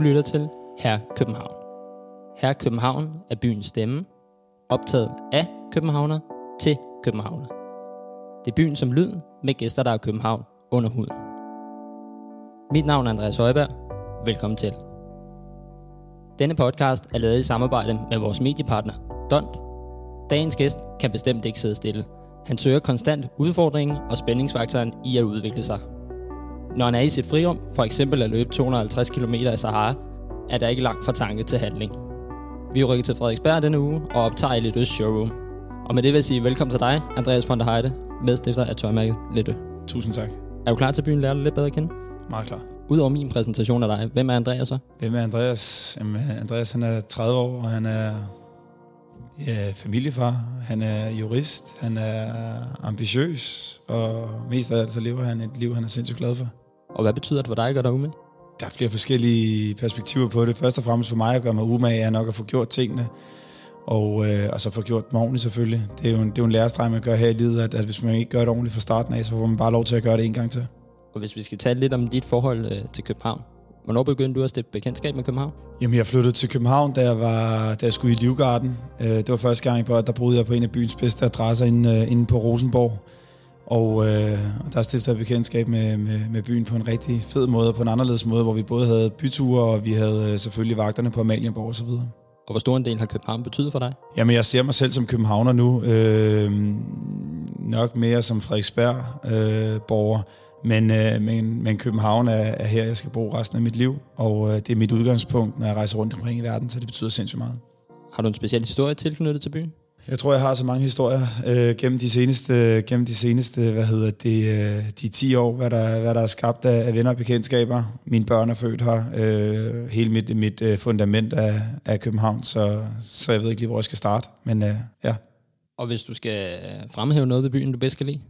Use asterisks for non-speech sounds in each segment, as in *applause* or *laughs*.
Du lytter til Her København. Her København er byens stemme, optaget af københavner til københavner. Det er byen som lyd med gæster, der er København under huden. Mit navn er Andreas Højberg. Velkommen til. Denne podcast er lavet i samarbejde med vores mediepartner, Dont. Dagens gæst kan bestemt ikke sidde stille. Han søger konstant udfordringen og spændingsfaktoren i at udvikle sig. Når han er i sit frirum, for eksempel at løbe 250 km i Sahara, er der ikke langt fra tanke til handling. Vi er rykket til Frederiksberg denne uge og optager i Lidt Øst Showroom. Og med det vil jeg sige velkommen til dig, Andreas von der Heide, medstifter af tøjmærket Lidt Ø. Tusind tak. Er du klar til at byen lære dig lidt bedre at kende? Meget klar. Udover min præsentation af dig, hvem er Andreas så? Hvem er Andreas? Jamen, Andreas han er 30 år, og han er ja, familiefar. Han er jurist. Han er ambitiøs. Og mest af alt så lever han et liv, han er sindssygt glad for. Og hvad betyder det for dig at gøre dig umage? Der er flere forskellige perspektiver på det. Først og fremmest for mig at gøre mig umage er nok at få gjort tingene. Og, øh, og så få gjort dem ordentligt selvfølgelig. Det er jo en, det er jo en lærestreg, man gør her i livet, at, at hvis man ikke gør det ordentligt fra starten af, så får man bare lov til at gøre det en gang til. Og hvis vi skal tale lidt om dit forhold øh, til København. Hvornår begyndte du at stifte bekendtskab med København? Jamen, jeg flyttede til København, da jeg, var, da jeg skulle i Livgarden. Øh, det var første gang, der boede jeg på en af byens bedste adresser inde, øh, inde på Rosenborg. Og, øh, og der stiftede jeg bekendtskab med, med, med byen på en rigtig fed måde, og på en anderledes måde, hvor vi både havde byture, og vi havde øh, selvfølgelig vagterne på Amalienborg og så videre. Og hvor stor en del har København betydet for dig? Jamen, jeg ser mig selv som københavner nu. Øh, nok mere som Frederiksberg-borger. Øh, men, øh, men, men København er, er her, jeg skal bo resten af mit liv. Og øh, det er mit udgangspunkt, når jeg rejser rundt omkring i verden, så det betyder sindssygt meget. Har du en speciel historie tilknyttet til byen? Jeg tror, jeg har så mange historier øh, gennem de seneste, gennem de seneste hvad hedder det, øh, de 10 år, hvad der, hvad der er skabt af, af venner og bekendtskaber. Mine børn er født her. Øh, hele mit, mit øh, fundament af, af København, så, så jeg ved ikke lige, hvor jeg skal starte. Men øh, ja. Og hvis du skal fremhæve noget ved byen, du bedst kan lide?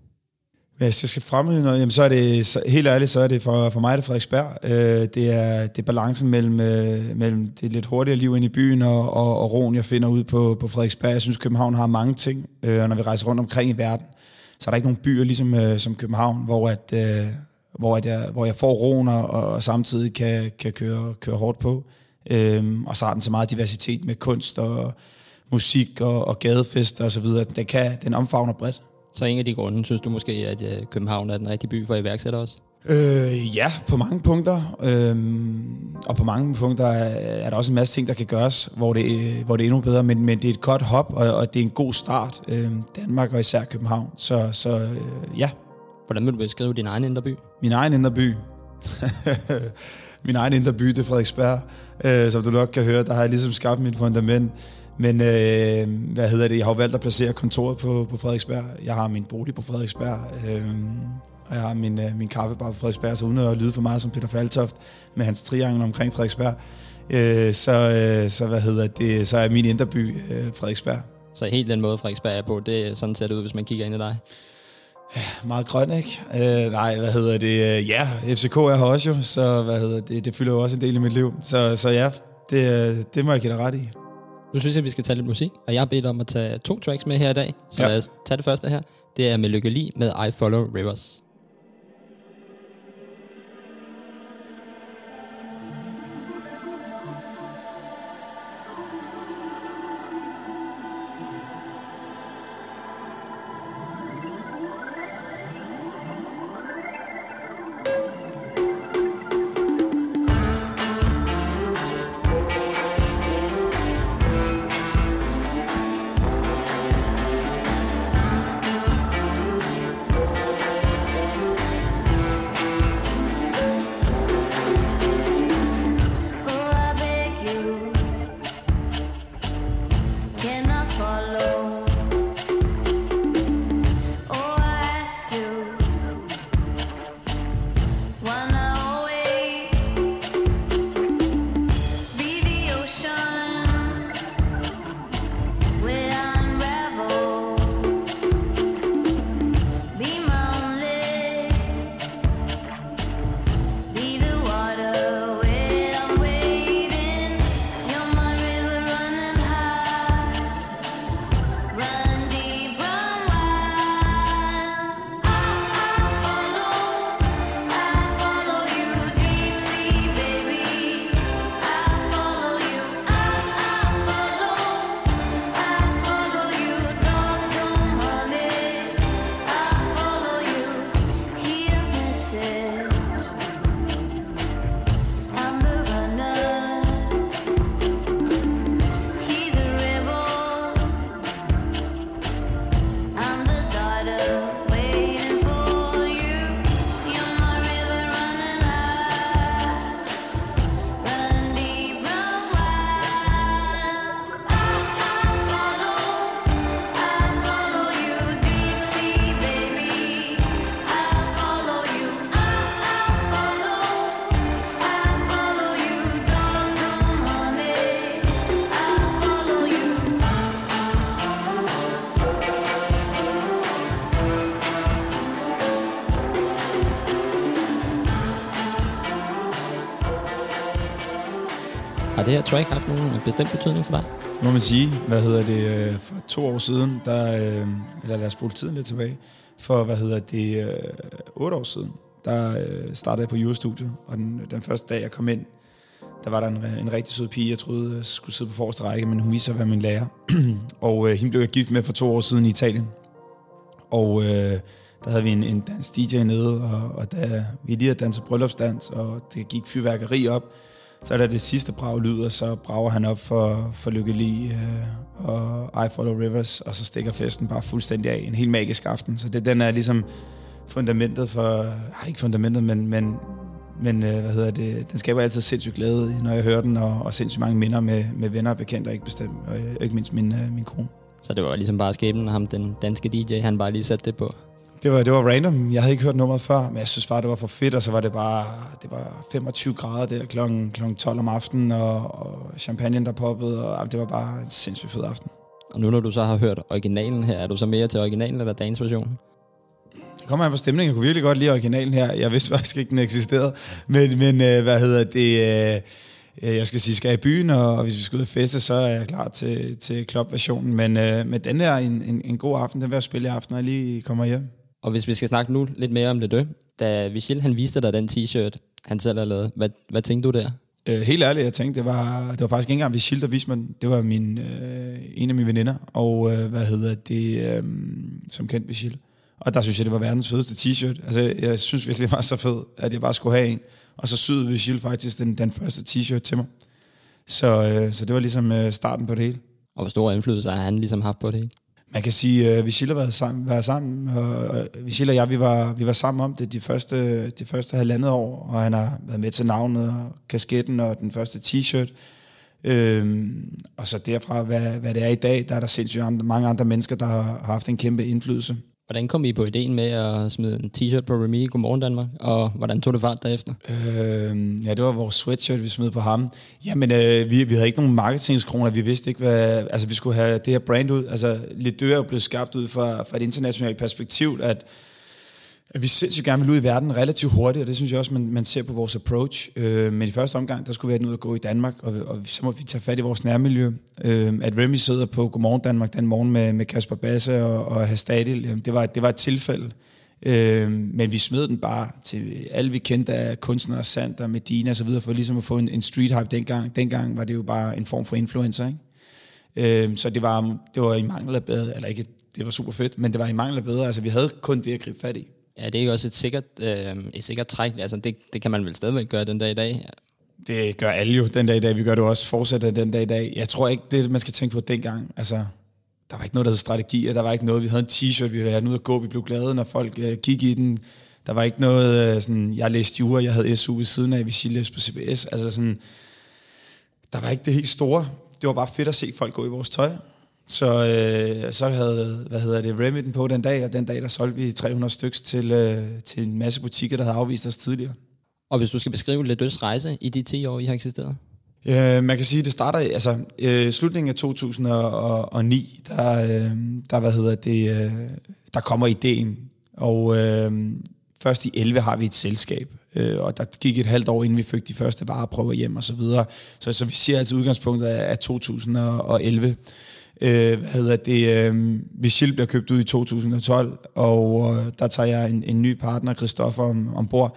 Hvis jeg skal fremhæve noget, jamen så er det, så, helt ærligt, så er det for, for mig det Frederiksberg. Øh, det, er, det er balancen mellem, øh, mellem det lidt hurtigere liv ind i byen og, og, og roen, jeg finder ud på, på Frederiksberg. Jeg synes, København har mange ting, øh, når vi rejser rundt omkring i verden. Så er der ikke nogen byer ligesom øh, som København, hvor, at, øh, hvor, at jeg, hvor jeg får roen og, og samtidig kan, kan køre, køre hårdt på. Øh, og så har den så meget diversitet med kunst og musik og, og gadefester osv. Den, kan, den omfavner bredt. Så en af de grunde, synes du måske, at øh, København er den rigtige by for iværksætter også? Øh, ja, på mange punkter. Øhm, og på mange punkter er, er der også en masse ting, der kan gøres, hvor det, hvor det er endnu bedre. Men, men det er et godt hop, og, og det er en god start. Øhm, Danmark og især København. Så, så øh, ja. Hvordan vil du beskrive din egen indre by? Min egen indre by? *laughs* Min egen indre by, det er Frederiksberg. Øh, som du nok kan høre, der har jeg ligesom skabt mit fundament. Men øh, hvad hedder det? Jeg har valgt at placere kontoret på, på Frederiksberg. Jeg har min bolig på Frederiksberg. Øh, og jeg har min, øh, min kaffebar på Frederiksberg, så uden at lyde for meget som Peter Faltoft med hans triangel omkring Frederiksberg, øh, så, øh, så, hvad hedder det, så er min indreby øh, Frederiksberg. Så helt den måde, Frederiksberg er på, det sådan ser det ud, hvis man kigger ind i dig? Ja, meget grøn, ikke? Øh, nej, hvad hedder det? Ja, FCK er her også jo, så hvad hedder det, det fylder jo også en del i mit liv. Så, så ja, det, det må jeg give dig ret i. Nu synes jeg, vi skal tage lidt musik, og jeg har bedt om at tage to tracks med her i dag. Så ja. lad os tage det første her. Det er med Lykke Li med I Follow Rivers. Det her track haft nogen bestemt betydning for dig? Må man sige, hvad hedder det, øh, for to år siden, der, øh, eller lad os bruge tiden lidt tilbage, for hvad hedder det, øh, otte år siden, der startede jeg på jurastudiet, og den, den første dag, jeg kom ind, der var der en, en rigtig sød pige, jeg troede jeg skulle sidde på forreste række, men hun viste sig at være min lærer. *clears throat* og øh, hende blev jeg gift med for to år siden i Italien. Og øh, der havde vi en, en dansk DJ nede, og, og da vi lige havde danset bryllupsdans, og det gik fyrværkeri op, så da der det sidste brag lyder, så brager han op for, for Lykke Li øh, og I Follow Rivers, og så stikker festen bare fuldstændig af. En helt magisk aften. Så det, den er ligesom fundamentet for, ej, ikke fundamentet, men, men, men øh, hvad hedder det, den skaber altid sindssygt glæde, når jeg hører den, og, og sindssygt mange minder med, med venner og bekendte, og ikke bestemt, og øh, ikke mindst min, øh, min kone. Så det var ligesom bare skæbnen ham, den danske DJ, han bare lige satte det på? Det var, det var random. Jeg havde ikke hørt nummeret før, men jeg synes bare, det var for fedt, og så var det bare det var 25 grader der kl. kl. 12 om aftenen, og, og champagne, der poppede, og det var bare en sindssygt fed aften. Og nu når du så har hørt originalen her, er du så mere til originalen eller dagens version? Det kommer an på stemningen. Jeg kunne virkelig godt lide originalen her. Jeg vidste faktisk ikke, den eksisterede. Men, men øh, hvad hedder det... Øh, jeg skal sige, skal jeg i byen, og hvis vi skal ud og feste, så er jeg klar til, til klubversionen. Men, øh, men den er en, en, en god aften. Den vil jeg spille i aften, når jeg lige kommer hjem. Og hvis vi skal snakke nu lidt mere om det dø, da Vigil han viste dig den t-shirt, han selv har lavet, hvad, hvad tænkte du der? Øh, helt ærligt, jeg tænkte, det var, det var faktisk ikke engang Vigil, der viste mig Det var min, øh, en af mine veninder, og øh, hvad hedder det, øh, som kendte Vigil. Og der synes jeg, det var verdens fedeste t-shirt. Altså, jeg synes virkelig, det var så fed, at jeg bare skulle have en. Og så syede Vigil faktisk den, den første t-shirt til mig. Så, øh, så det var ligesom øh, starten på det hele. Og hvor stor indflydelse har han ligesom haft på det hele? Man kan sige, øh, at uh, Vigil har været sammen, været sammen og Vigil og jeg, vi var, vi var sammen om det de første, de første halvandet år, og han har været med til navnet og kasketten og den første t-shirt. Øhm, og så derfra, hvad, hvad det er i dag, der er der sindssygt andre, mange andre mennesker, der har haft en kæmpe indflydelse. Hvordan kom I på ideen med at smide en t-shirt på Remy Godmorgen Danmark, og hvordan tog det fart derefter? Øh, ja, det var vores sweatshirt, vi smed på ham. Jamen, øh, vi, vi havde ikke nogen marketingskroner, vi vidste ikke, hvad... Altså, vi skulle have det her brand ud. Altså, lidt dør er blevet skabt ud fra, fra et internationalt perspektiv, at at vi sindssygt gerne vil ud i verden relativt hurtigt, og det synes jeg også, man, man ser på vores approach. Øh, men i første omgang, der skulle vi have ud og gå i Danmark, og, og så må vi tage fat i vores nærmiljø. Øh, at Remy sidder på Godmorgen Danmark den morgen med, med Kasper Basse og, og Hastadil, jamen, det, var, det var et tilfælde. Øh, men vi smed den bare til alle vi kendte af kunstnere, Sander, Medina osv., for ligesom at få en, en street hype dengang. Dengang var det jo bare en form for influencer, ikke? Øh, så det var, det var i mangel af bedre, eller ikke, det var super fedt, men det var i mangel af bedre. Altså vi havde kun det at gribe fat i. Ja, det er ikke også et sikkert, øh, et sikkert træk. Altså, det, det kan man vel stadigvæk gøre den dag i dag. Det gør alle jo den dag i dag. Vi gør det også fortsat den dag i dag. Jeg tror ikke, det man skal tænke på dengang. Altså, der var ikke noget, der hed strategier. Der var ikke noget, vi havde en t-shirt, vi havde ud at gå. Vi blev glade, når folk øh, gik i den. Der var ikke noget, øh, sådan, jeg læste jura, jeg havde SU ved siden af, vi læste på CBS. Altså sådan, der var ikke det helt store. Det var bare fedt at se folk gå i vores tøj. Så, øh, så havde, hvad hedder det, Remy den på den dag, og den dag, der solgte vi 300 stykker til, øh, til en masse butikker, der havde afvist os tidligere. Og hvis du skal beskrive lidt døds rejse i de 10 år, I har eksisteret? Øh, man kan sige, at det starter altså øh, slutningen af 2009, der, øh, der, hvad hedder det, øh, der kommer ideen, og øh, først i 11 har vi et selskab, øh, og der gik et halvt år, inden vi fik de første vareprøver hjem og så videre. Så, så vi siger altså udgangspunktet af 2011. Øh, hvad hedder det? Øh, Vigil bliver købt ud i 2012, og øh, der tager jeg en, en ny partner, Christoffer, om, ombord.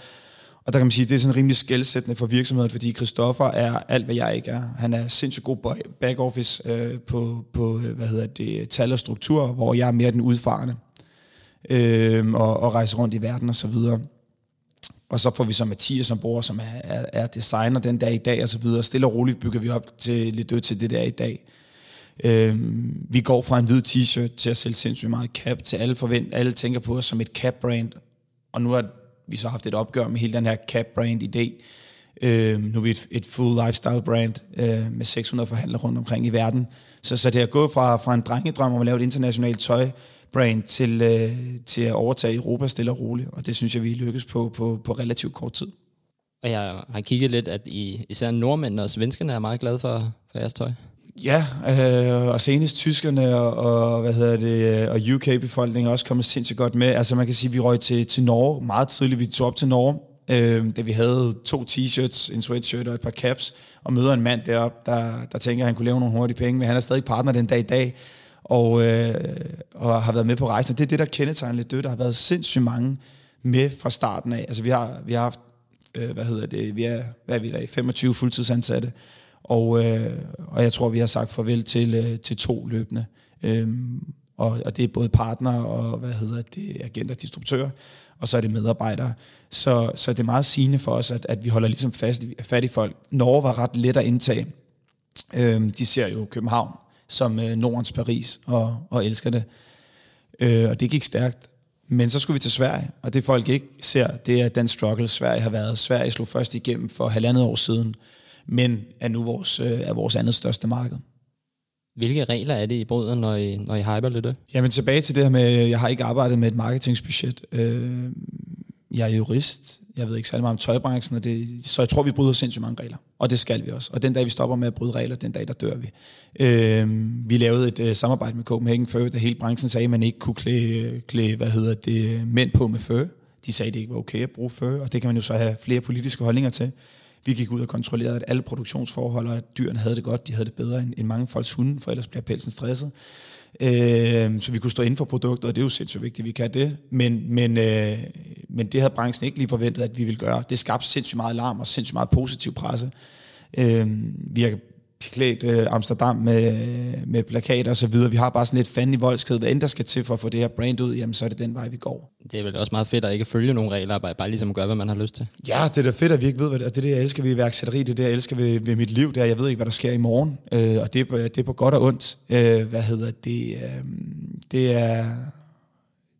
Og der kan man sige, at det er sådan rimelig skældsættende for virksomheden, fordi Christoffer er alt, hvad jeg ikke er. Han er sindssygt god back office øh, på, på, øh, hvad hedder det, tal og struktur, hvor jeg er mere den udfarende øh, og, og rejser rundt i verden og så videre. Og så får vi så Mathias ombord, som er, er, er designer den dag i dag og så videre. Stille og roligt bygger vi op til lidt død til det der i dag. Øh, vi går fra en hvid t-shirt til at sælge sindssygt meget cap, til alle forvent, alle tænker på os som et cap-brand, og nu har vi så haft et opgør med hele den her cap-brand-idé. Øh, nu er vi et, et full lifestyle-brand øh, med 600 forhandlere rundt omkring i verden. Så, så det er gået fra, fra en drengedrøm om at lave et internationalt tøj, brand til, øh, til at overtage Europa stille og roligt, og det synes jeg, vi lykkes på, på, på relativt kort tid. Og jeg har kigget lidt, at I, især nordmændene og svenskerne er meget glade for, for jeres tøj. Ja, øh, og senest tyskerne og, og, hvad hedder det, og UK-befolkningen også kommet sindssygt godt med. Altså man kan sige, at vi røg til, til Norge meget tidligt. Vi tog op til Norge øh, da vi havde to t-shirts, en sweatshirt og et par caps, og møder en mand deroppe, der, der tænker, at han kunne lave nogle hurtige penge, men han er stadig partner den dag i dag, og, øh, og har været med på rejsen. Det er det, der kendetegner lidt død. Der har været sindssygt mange med fra starten af. Altså vi har, vi har haft, øh, hvad hedder det, vi er, hvad er vi der i, 25 fuldtidsansatte, og, øh, og jeg tror, vi har sagt farvel til, øh, til to løbende. Øhm, og, og det er både partner og hvad hedder det, agenter, distributører, og så er det medarbejdere. Så, så det er meget sigende for os, at, at vi holder ligesom fast, fat i folk. Norge var ret let at indtage. Øhm, de ser jo København som øh, Nordens Paris og, og elsker det. Øh, og det gik stærkt. Men så skulle vi til Sverige, og det folk ikke ser, det er den struggle, Sverige har været. Sverige slog først igennem for halvandet år siden, men er nu vores, øh, er vores andet største marked. Hvilke regler er det, I bryder, når I, når I hyper lidt? Jamen tilbage til det her med, jeg har ikke arbejdet med et marketingsbudget. Øh, jeg er jurist, jeg ved ikke særlig meget om tøjbranchen, og det, så jeg tror, vi bryder sindssygt mange regler. Og det skal vi også. Og den dag, vi stopper med at bryde regler, den dag, der dør vi. Øh, vi lavede et uh, samarbejde med Copenhagen Fur, da hele branchen sagde, at man ikke kunne klæde, klæde hvad hedder det, mænd på med fur. De sagde, at det ikke var okay at bruge fur, og det kan man jo så have flere politiske holdninger til. Vi gik ud og kontrollerede, at alle produktionsforhold og at dyrene havde det godt. De havde det bedre end, end mange folks hunde, for ellers bliver pelsen stresset. Øh, så vi kunne stå inden for produktet, og det er jo sindssygt vigtigt, at vi kan det. Men, men, øh, men det havde branchen ikke lige forventet, at vi ville gøre. Det skabte sindssygt meget larm og sindssygt meget positiv presse. Øh, vi har klædt øh, Amsterdam med, med plakater og så videre. Vi har bare sådan lidt fanden i voldsked. Hvad end der skal til for at få det her brand ud, jamen så er det den vej, vi går. Det er vel også meget fedt at ikke følge nogle regler, bare, bare ligesom gøre, hvad man har lyst til. Ja, det er da fedt, at vi ikke ved, hvad det er. Det er det, jeg elsker ved iværksætteri. Det er det, jeg elsker ved, ved mit liv. Det er, jeg ved ikke, hvad der sker i morgen. Øh, og det er, på, det er på godt og ondt. Øh, hvad hedder det? Øh, det er...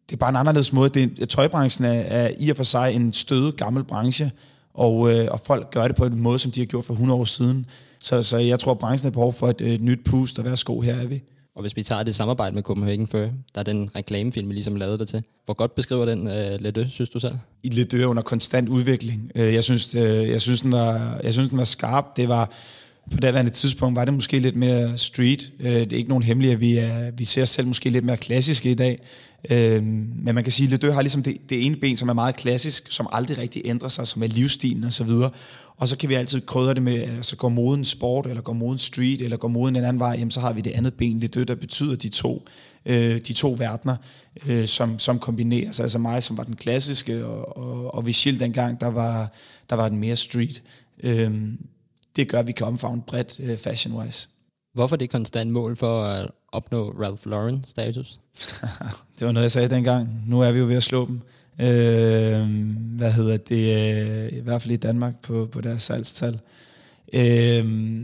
Det er bare en anderledes måde. Det er, tøjbranchen er, er i og for sig en stødet gammel branche, og, øh, og folk gør det på en måde, som de har gjort for 100 år siden. Så, så jeg tror, at branchen er behov for et, et nyt pust, og værsgo, her er vi. Og hvis vi tager det samarbejde med Copenhagen Fur, der er den reklamefilm, vi ligesom lavede det til. Hvor godt beskriver den uh, Ledø, synes du selv? I Ledø er under konstant udvikling. Uh, jeg synes, uh, jeg, synes, den var, jeg synes, den var skarp. Det var, på det tidspunkt var det måske lidt mere street. Uh, det er ikke nogen hemmelighed, at vi, er, vi ser os selv måske lidt mere klassiske i dag. Øh, men man kan sige, at Ledø har ligesom det, det ene ben, som er meget klassisk, som aldrig rigtig ændrer sig, som er livsstilen og så videre. Og så kan vi altid krydre det med, altså går moden sport, eller går moden street, eller går moden en anden vej, jamen så har vi det andet ben, det der betyder de to, øh, de to verdener, øh, som, som kombineres. Altså mig, som var den klassiske, og, og, og Vigil dengang, der var, der var den mere street. Øh, det gør, at vi kan omfavne bredt øh, fashion-wise. Hvorfor det konstant mål for at opnå Ralph Lauren status? *laughs* det var noget, jeg sagde dengang. Nu er vi jo ved at slå dem. Øh, hvad hedder det? Øh, I hvert fald i Danmark på, på deres salgstal. Øh,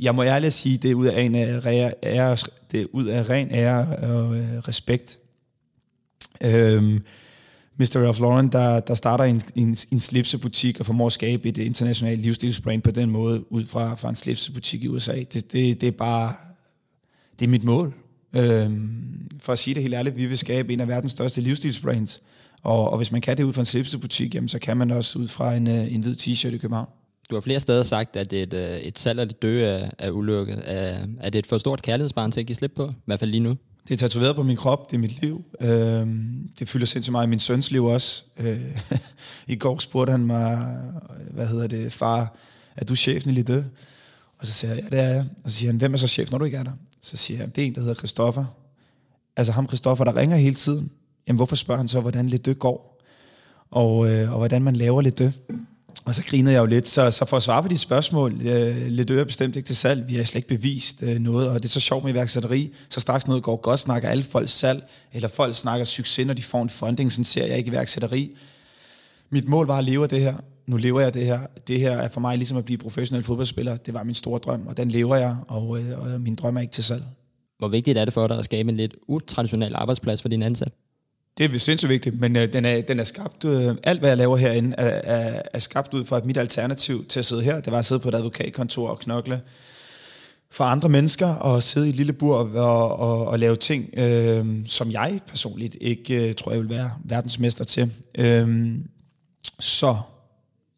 jeg må ærligt sige, det er ud af en ære, det er ud af ren ære og øh, respekt. Øh, Mr. Ralph Lauren, der, der starter en, en, en slipsebutik og formår at skabe et internationalt livsstilsbrand på den måde, ud fra, fra en slipsebutik i USA. Det, det, det er bare, det er mit mål. Øhm, for at sige det helt ærligt, vi vil skabe en af verdens største livsstilsbrands. Og, og hvis man kan det ud fra en slipsebutik, jamen, så kan man også ud fra en, øh, en hvid t-shirt i København. Du har flere steder sagt, at et, øh, et salg af det døde er, er ulykket. Er, er det et for stort kærlighedsbarn til at give slip på? I hvert fald lige nu. Det er tatoveret på min krop, det er mit liv. Øhm, det fylder sindssygt meget i min søns liv også. Øh, *laughs* I går spurgte han mig, hvad hedder det, far, er du chefen i Lidø? Og så siger jeg, ja, det er jeg. Og så siger han, hvem er så chef, når du ikke er der? Så siger jeg, det er en, der hedder Christoffer. Altså ham Christoffer, der ringer hele tiden jamen hvorfor spørger han så, hvordan lidt går? Og, øh, og hvordan man laver lidt? Og så grinede jeg jo lidt, så, så for at svare på de spørgsmål, øh, Ledø er bestemt ikke til salg, vi har slet ikke bevist øh, noget, og det er så sjovt med iværksætteri, så straks noget går godt, snakker alle folk salg, eller folk snakker succes, når de får en funding, sådan ser jeg ikke iværksætteri. Mit mål var at leve af det her, nu lever jeg det her. Det her er for mig ligesom at blive professionel fodboldspiller, det var min store drøm, og den lever jeg, og, øh, og min drøm er ikke til salg. Hvor vigtigt er det for dig at skabe en lidt utraditionel arbejdsplads for din ansat? Det er sindssygt vigtigt, men øh, den, er, den er skabt, øh, alt hvad jeg laver herinde, er, er, er skabt ud fra, at mit alternativ til at sidde her, det var at sidde på et advokatkontor og knokle for andre mennesker, og sidde i et lille bur og, og, og, og lave ting, øh, som jeg personligt ikke øh, tror, jeg vil være verdensmester til. Øh, så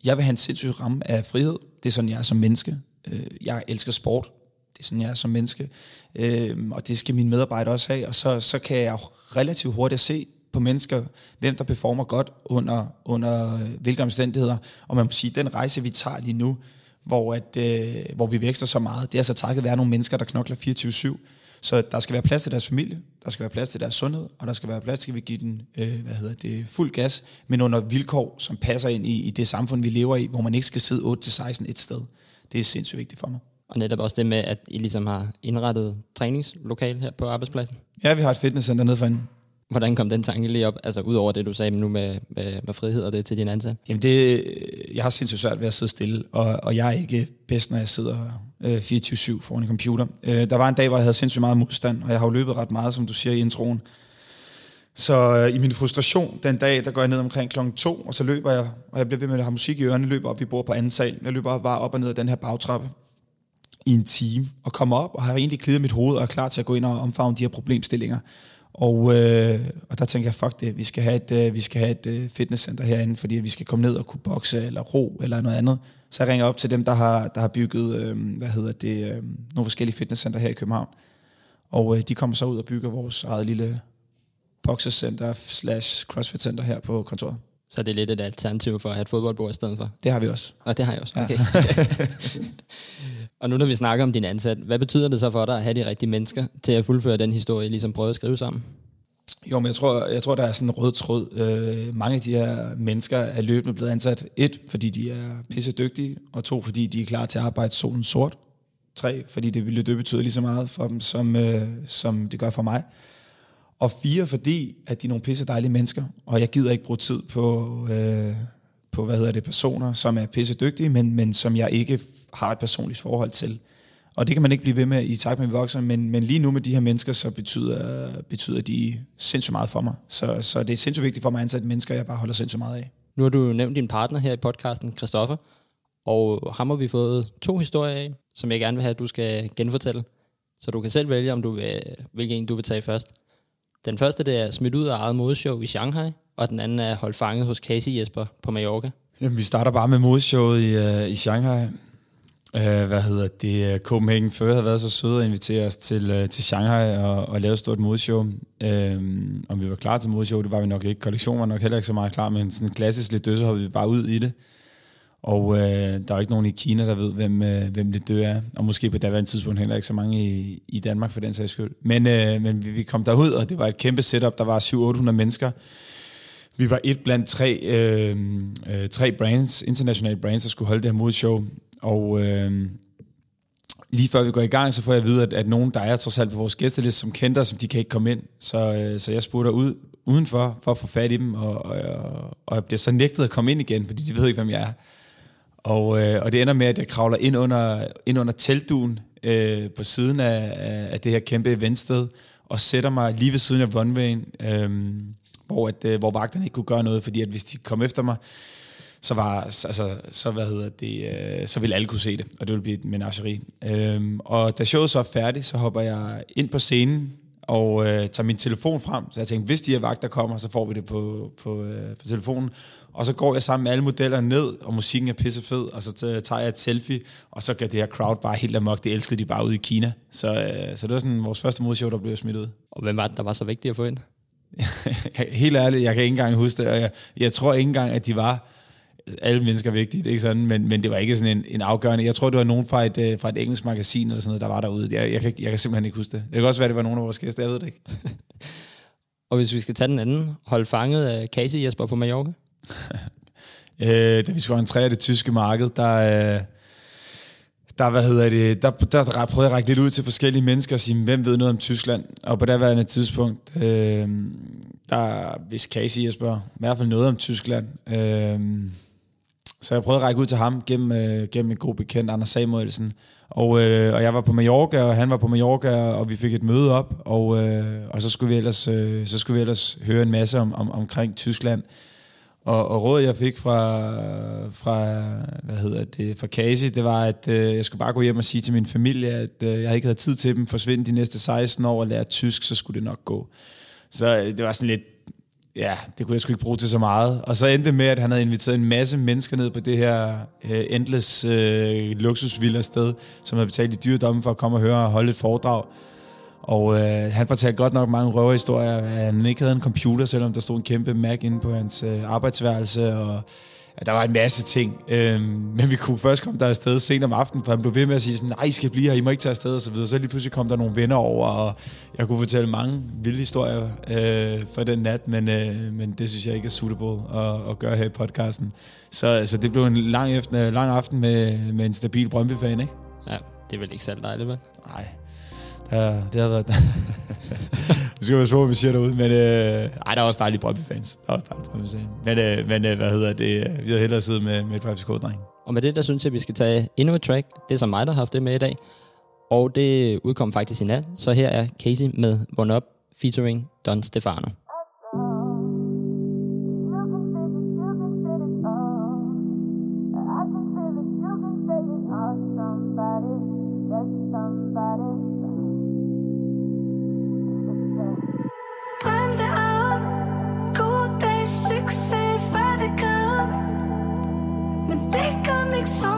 jeg vil have en sindssyg ramme af frihed. Det er sådan, jeg er som menneske. Øh, jeg elsker sport. Det er sådan, jeg er som menneske. Øh, og det skal mine medarbejdere også have. Og så, så kan jeg relativt hurtigt se, på mennesker, hvem der performer godt under, under øh, hvilke omstændigheder. Og man må sige, at den rejse, vi tager lige nu, hvor, at, øh, hvor vi vækster så meget, det er så takket være nogle mennesker, der knokler 24-7. Så der skal være plads til deres familie, der skal være plads til deres sundhed, og der skal være plads til, at vi give den øh, hvad hedder det, fuld gas, men under vilkår, som passer ind i, i det samfund, vi lever i, hvor man ikke skal sidde 8-16 et sted. Det er sindssygt vigtigt for mig. Og netop også det med, at I ligesom har indrettet træningslokal her på arbejdspladsen. Ja, vi har et fitnesscenter nede for enden. Hvordan kom den tanke lige op, altså ud over det, du sagde nu med, med, med frihed og det til din ansat? Jamen det, jeg har sindssygt svært ved at sidde stille, og, og jeg er ikke bedst, når jeg sidder øh, 24-7 foran en computer. Øh, der var en dag, hvor jeg havde sindssygt meget modstand, og jeg har jo løbet ret meget, som du siger i introen. Så øh, i min frustration den dag, der går jeg ned omkring klokken 2, og så løber jeg, og jeg bliver ved med at have musik i ørerne, løber op, vi bor på anden sal. Jeg løber bare op og ned ad den her bagtrappe i en time, og kommer op og har egentlig klidet mit hoved og er klar til at gå ind og omfavne de her problemstillinger. Og, øh, og der tænker jeg, fuck det, vi skal have et, øh, vi skal have et øh, fitnesscenter herinde, fordi vi skal komme ned og kunne bokse eller ro eller noget andet. Så jeg ringer op til dem, der har, der har bygget øh, hvad hedder det, øh, nogle forskellige fitnesscenter her i København. Og øh, de kommer så ud og bygger vores eget lille boksecenter slash crossfit center her på kontoret. Så det er lidt et alternativ for at have et fodboldbord i stedet for? Det har vi også. Og det har jeg også, okay. Ja. *laughs* og nu når vi snakker om din ansat, hvad betyder det så for dig at have de rigtige mennesker til at fuldføre den historie, ligesom prøve at skrive sammen? Jo, men jeg tror, jeg tror der er sådan en rød tråd. Øh, mange af de her mennesker er løbende blevet ansat. Et, fordi de er pisse dygtige, og to, fordi de er klar til at arbejde solen sort. Tre, fordi det ville det betyder lige så meget for dem, som, øh, som det gør for mig. Og fire, fordi at de er nogle pisse dejlige mennesker, og jeg gider ikke bruge tid på, øh, på hvad hedder det, personer, som er pisse dygtige, men, men som jeg ikke har et personligt forhold til. Og det kan man ikke blive ved med i takt med, at vi vokser, men, men lige nu med de her mennesker, så betyder, betyder de sindssygt meget for mig. Så, så det er sindssygt vigtigt for mig at ansætte mennesker, jeg bare holder sindssygt meget af. Nu har du nævnt din partner her i podcasten, Christoffer, og ham har vi fået to historier af, som jeg gerne vil have, at du skal genfortælle. Så du kan selv vælge, om du vil, hvilken en du vil tage først. Den første det er smidt ud af eget modeshow i Shanghai, og den anden er holdt fanget hos Casey Jesper på Mallorca. Jamen, vi starter bare med modeshowet i, uh, i Shanghai. Uh, hvad hedder det? Copenhagen før havde været så søde at invitere os til, uh, til Shanghai og, og lave et stort modeshow. Uh, om vi var klar til modeshow, det var vi nok ikke. Kollektionen var nok heller ikke så meget klar, men sådan klassisk lidt død, så vi bare ud i det. Og uh, der er ikke nogen i Kina, der ved, hvem, uh, hvem det dør er. Og måske på daværende tidspunkt heller ikke så mange i, i Danmark for den sags skyld. Men, uh, men vi, vi kom derud, og det var et kæmpe setup. Der var 700-800 mennesker. Vi var et blandt tre, øh, øh, tre brands, internationale brands, der skulle holde det her modshow. Og øh, lige før vi går i gang, så får jeg at vide, at, at nogen, der er trods alt på vores gæsteliste, som kender som de kan ikke komme ind. Så, øh, så jeg spurgte ud udenfor for at få fat i dem, og, og, og jeg bliver så nægtet at komme ind igen, fordi de ved ikke, hvem jeg er. Og, øh, og det ender med, at jeg kravler ind under, ind under teltduen øh, på siden af, af det her kæmpe eventsted, og sætter mig lige ved siden af runwayen, øh, hvor, at, øh, hvor vagterne ikke kunne gøre noget, fordi at hvis de kom efter mig, så var altså, så hvad hedder det, øh, så ville alle kunne se det, og det ville blive et menageri. Øhm, og da showet så er færdigt, så hopper jeg ind på scenen og øh, tager min telefon frem. Så jeg tænkte, hvis de her vagter kommer, så får vi det på, på, øh, på telefonen. Og så går jeg sammen med alle modellerne ned, og musikken er pisse fed, og så tager jeg et selfie, og så gør det her crowd bare helt amok. Det elskede de bare ude i Kina. Så, øh, så det var sådan vores første modshow, der blev smidt ud. Og hvem var det, der var så vigtigt at få ind? *laughs* helt ærligt, jeg kan ikke engang huske det, og jeg, jeg tror ikke engang, at de var alle mennesker er ikke sådan, men, men det var ikke sådan en, en afgørende. Jeg tror, det var nogen fra et, øh, fra et engelsk magasin eller sådan noget, der var derude. Jeg, jeg, kan, jeg kan simpelthen ikke huske det. Det kan også være, det var nogen af vores gæster, jeg ved det ikke. *laughs* og hvis vi skal tage den anden, hold fanget af Casey Jesper på Mallorca? *laughs* øh, da vi skulle entrere det tyske marked, der... Øh, der, hvad hedder det, der, der, der prøvede jeg at række lidt ud til forskellige mennesker og sige, hvem ved noget om Tyskland? Og på det værende tidspunkt, øh, der hvis Casey Jesper, i hvert fald noget om Tyskland. Øh, så jeg prøvede at række ud til ham gennem, øh, gennem en god bekendt, Anders Samuelsen. Og, øh, og jeg var på Mallorca, og han var på Mallorca, og vi fik et møde op, og, øh, og så, skulle vi ellers, øh, så skulle vi ellers høre en masse om, om, omkring Tyskland. Og, og rådet, jeg fik fra, fra, hvad hedder det, fra Casey, det var, at øh, jeg skulle bare gå hjem og sige til min familie, at øh, jeg ikke havde tid til dem, forsvinde de næste 16 år og lære tysk, så skulle det nok gå. Så øh, det var sådan lidt, ja, det kunne jeg sgu ikke bruge til så meget. Og så endte det med, at han havde inviteret en masse mennesker ned på det her øh, endless øh, luksusvilla sted, som havde betalt i dyredomme for at komme og høre og holde et foredrag. Og øh, han fortalte godt nok mange røverhistorier, at han ikke havde en computer, selvom der stod en kæmpe Mac inde på hans øh, arbejdsværelse, og der var en masse ting. Øhm, men vi kunne først komme der afsted sent om aftenen, for han blev ved med at sige sådan, nej, I skal blive her, I må ikke tage afsted, og så videre. Så lige pludselig kom der nogle venner over, og jeg kunne fortælle mange vilde historier øh, for den nat, men, øh, men det synes jeg ikke er suitable at, at gøre her i podcasten. Så, så det blev en lang, efter, lang aften med, med en stabil Brøndby-fan, ikke? Ja, det er vel ikke særlig dejligt, vel? Nej, det, det har været... *laughs* Nu skal være så, hvad vi siger derude, men øh, ej, der er også dejlige Brøndby-fans. Der er også dejlige Brøndby-fans. Men, øh, men øh, hvad hedder det? Vi har hellere siddet med, med et FCK, dreng. Og med det, der synes jeg, vi skal tage endnu et track. Det er som mig, der har haft det med i dag. Og det udkom faktisk i nat. Så her er Casey med One Up featuring Don Stefano. like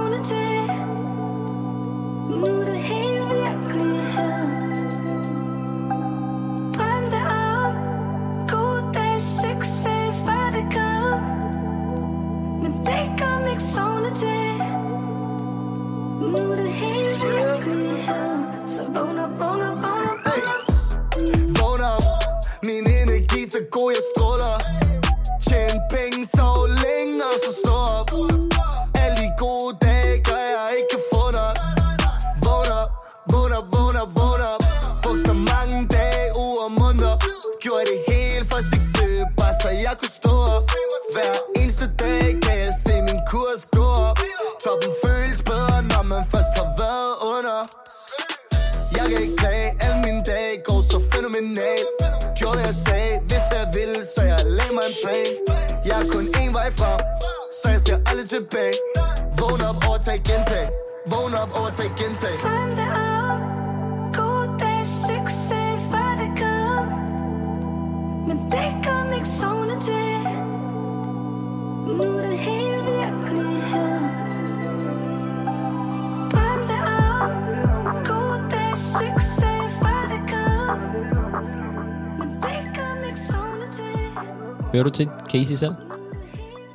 Hører du til Casey selv?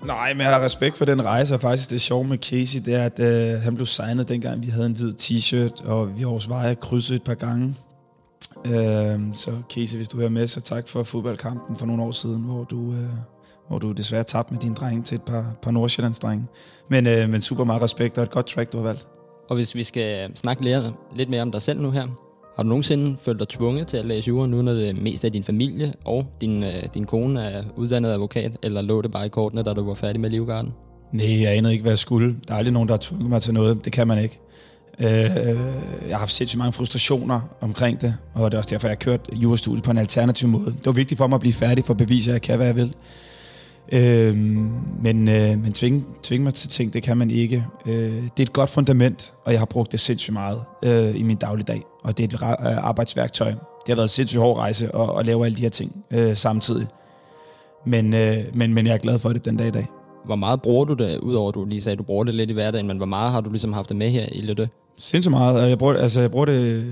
Nej, men jeg har respekt for den rejse, og faktisk det sjove med Casey, det er, at øh, han blev signet dengang, vi havde en hvid t-shirt, og vi har vores veje krydset et par gange. Øh, så Casey, hvis du hører med, så tak for fodboldkampen for nogle år siden, hvor du, øh, hvor du desværre tabte med din dreng til et par, par Nordsjællands drenge. Men, øh, men super meget respekt og et godt track, du har valgt. Og hvis vi skal snakke lidt, lidt mere om dig selv nu her, har du nogensinde følt dig tvunget til at læse jura, nu når det mest af din familie og din, øh, din kone er uddannet advokat, eller lå det bare i kortene, da du var færdig med livgarden? Nej, jeg anede ikke, hvad jeg skulle. Der er aldrig nogen, der har tvunget mig til noget. Det kan man ikke. Øh, jeg har haft sindssygt mange frustrationer omkring det, og det er også derfor, jeg har kørt jurastudiet på en alternativ måde. Det var vigtigt for mig at blive færdig for at bevise, at jeg kan, hvad jeg vil. Øh, men øh, men tvinge, tvinge mig til ting, det kan man ikke. Øh, det er et godt fundament, og jeg har brugt det sindssygt meget øh, i min dagligdag. Og det er et øh, arbejdsværktøj. Det har været en sindssygt hård rejse at, at lave alle de her ting øh, samtidig. Men, øh, men, men jeg er glad for det den dag i dag. Hvor meget bruger du det, udover at du lige sagde, at du bruger det lidt i hverdagen, men hvor meget har du ligesom haft det med her i Lytte? Sindssygt meget. Jeg bruger, altså, jeg bruger det øh,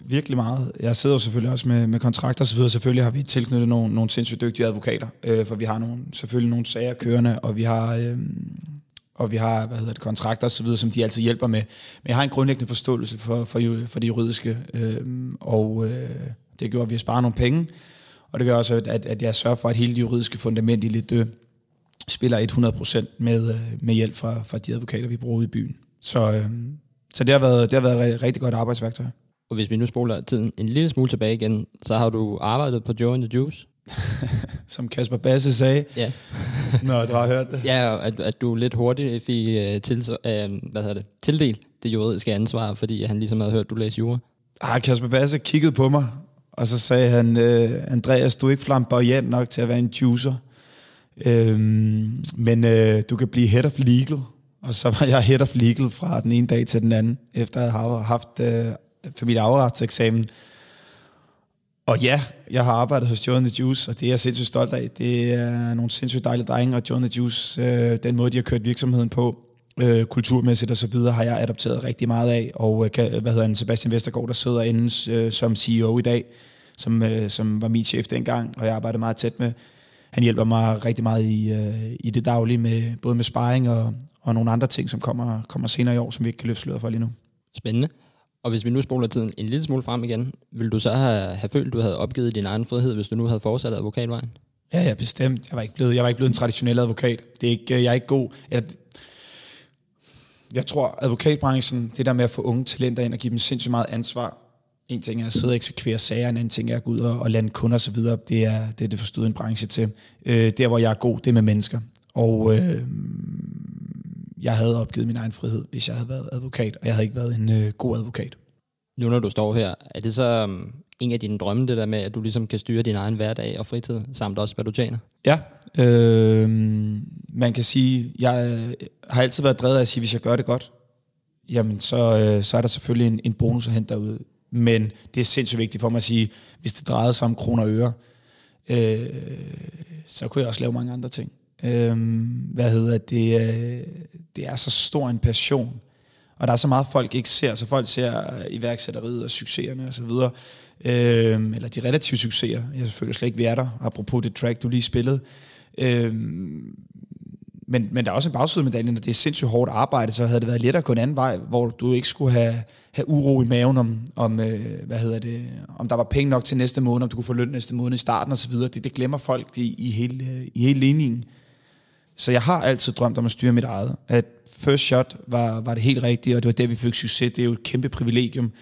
virkelig meget. Jeg sidder jo selvfølgelig også med, med kontrakter og så videre. Selvfølgelig har vi tilknyttet nogle, nogle sindssygt dygtige advokater, øh, for vi har nogle, selvfølgelig nogle sager kørende, og vi har, øh, og vi har hvad hedder det, kontrakter og så videre, som de altid hjælper med. Men jeg har en grundlæggende forståelse for, for, for det juridiske, øh, og øh, det gør, at vi har sparet nogle penge, og det gør også, at, at jeg sørger for, at hele det juridiske fundament i lidt dø spiller 100% med, øh, med hjælp fra, fra de advokater, vi bruger i byen. Så, øh, så det har været, det har været et rigtig godt arbejdsværktøj. Og hvis vi nu spoler tiden en lille smule tilbage igen, så har du arbejdet på Joe and the Juice. *laughs* Som Kasper Basse sagde. Ja. *laughs* Nå, du har hørt det. Ja, at, at du lidt hurtigt fik uh, til, uh, hvad hedder det, tildelt det juridiske ansvar, fordi han ligesom havde hørt, at du læste jura. Ah, Kasper Basse kiggede på mig, og så sagde han, uh, Andreas, du er ikke flamboyant nok til at være en juicer. Øhm, men øh, du kan blive head of legal. Og så var jeg head of legal fra den ene dag til den anden, efter at have haft øh, uh, familieafretseksamen. Og ja, jeg har arbejdet hos Joe the Juice, og det er jeg sindssygt stolt af. Det er nogle sindssygt dejlige drenge, og Joe the Juice, øh, den måde, de har kørt virksomheden på, øh, kulturmæssigt og så videre, har jeg adopteret rigtig meget af, og øh, kan, hvad hedder han, Sebastian Vestergaard, der sidder inde øh, som CEO i dag, som, øh, som var min chef dengang, og jeg arbejdede meget tæt med. Han hjælper mig rigtig meget i, øh, i det daglige, med, både med sparring og, og nogle andre ting, som kommer, kommer senere i år, som vi ikke kan løfte sløret for lige nu. Spændende. Og hvis vi nu spoler tiden en lille smule frem igen, vil du så have, have følt, at du havde opgivet din egen frihed, hvis du nu havde fortsat advokatvejen? Ja, ja, bestemt. Jeg var ikke blevet, jeg var ikke blevet en traditionel advokat. Det er ikke, jeg er ikke god. Eller, jeg tror, advokatbranchen, det der med at få unge talenter ind og give dem sindssygt meget ansvar, en ting er at sidde og eksekvere sager, en anden ting er at gå ud og, og lande kunder osv., det er det, er det forstået en branche til. Øh, der, hvor jeg er god, det er med mennesker. Og øh, jeg havde opgivet min egen frihed, hvis jeg havde været advokat, og jeg havde ikke været en øh, god advokat. Nu når du står her, er det så um, en af dine drømme, det der med, at du ligesom kan styre din egen hverdag og fritid, samt også hvad du tjener? Ja, øh, man kan sige, jeg har altid været drevet af at sige, hvis jeg gør det godt, jamen så, øh, så er der selvfølgelig en, en bonus at hente derude. Men det er sindssygt vigtigt for mig at sige, hvis det drejede sig om kroner og øre, øh, så kunne jeg også lave mange andre ting. Øh, hvad hedder det? Øh, det er så stor en passion, og der er så meget, folk ikke ser. Så folk ser øh, iværksætteriet og succeserne og så videre. Øh, eller de relative succeser. Jeg selvfølgelig slet ikke, vi der, apropos det track, du lige spillede. Øh, men, men der er også en bagside af medaljen, og det er sindssygt hårdt arbejde, så havde det været lettere at gå en anden vej, hvor du ikke skulle have, have uro i maven om, om øh, hvad hedder det, om der var penge nok til næste måned, om du kunne få løn næste måned i starten osv. Det, det glemmer folk i, i, hele, øh, i hele ligningen. Så jeg har altid drømt om at styre mit eget. At first shot var, var det helt rigtige, og det var der, vi fik succes. Det er jo et kæmpe privilegium.